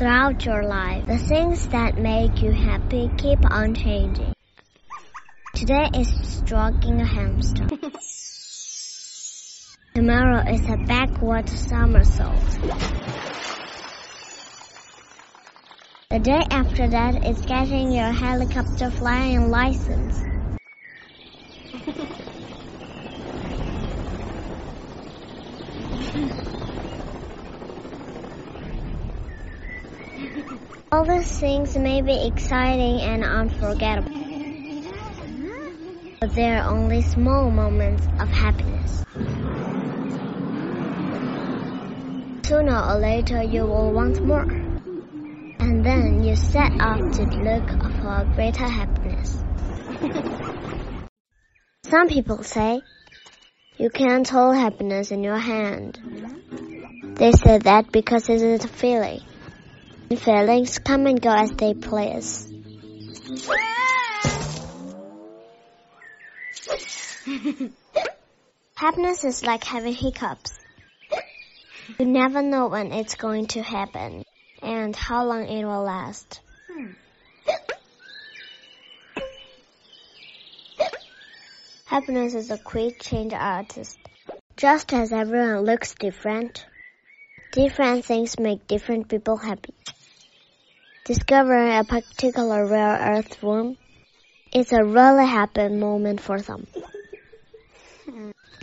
throughout your life. The things that make you happy keep on changing. Today is stroking a hamster. Tomorrow is a backward somersault. The day after that is getting your helicopter flying license. All these things may be exciting and unforgettable, but they are only small moments of happiness. Sooner or later you will want more, and then you set out to look for greater happiness. Some people say you can't hold happiness in your hand. They say that because it is a feeling. Feelings come and go as they please. Happiness is like having hiccups. You never know when it's going to happen and how long it will last. Happiness is a quick change artist. Just as everyone looks different, different things make different people happy. Discovering a particular rare earthworm is a really happy moment for some.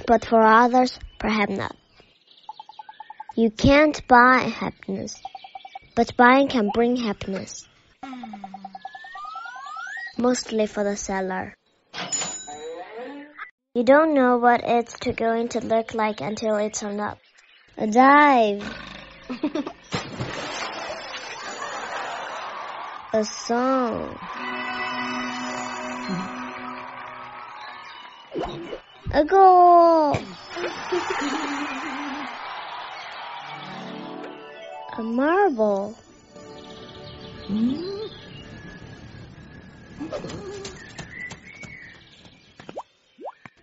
But for others, perhaps not. You can't buy happiness, but buying can bring happiness. Mostly for the seller. You don't know what it's going to look like until it's turned up. A dive. a song. A goal. a marble.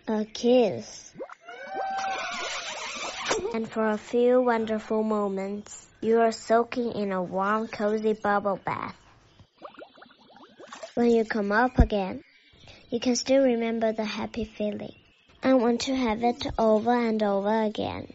A kiss. And for a few wonderful moments, you are soaking in a warm, cozy bubble bath. When you come up again, you can still remember the happy feeling I want to have it over and over again.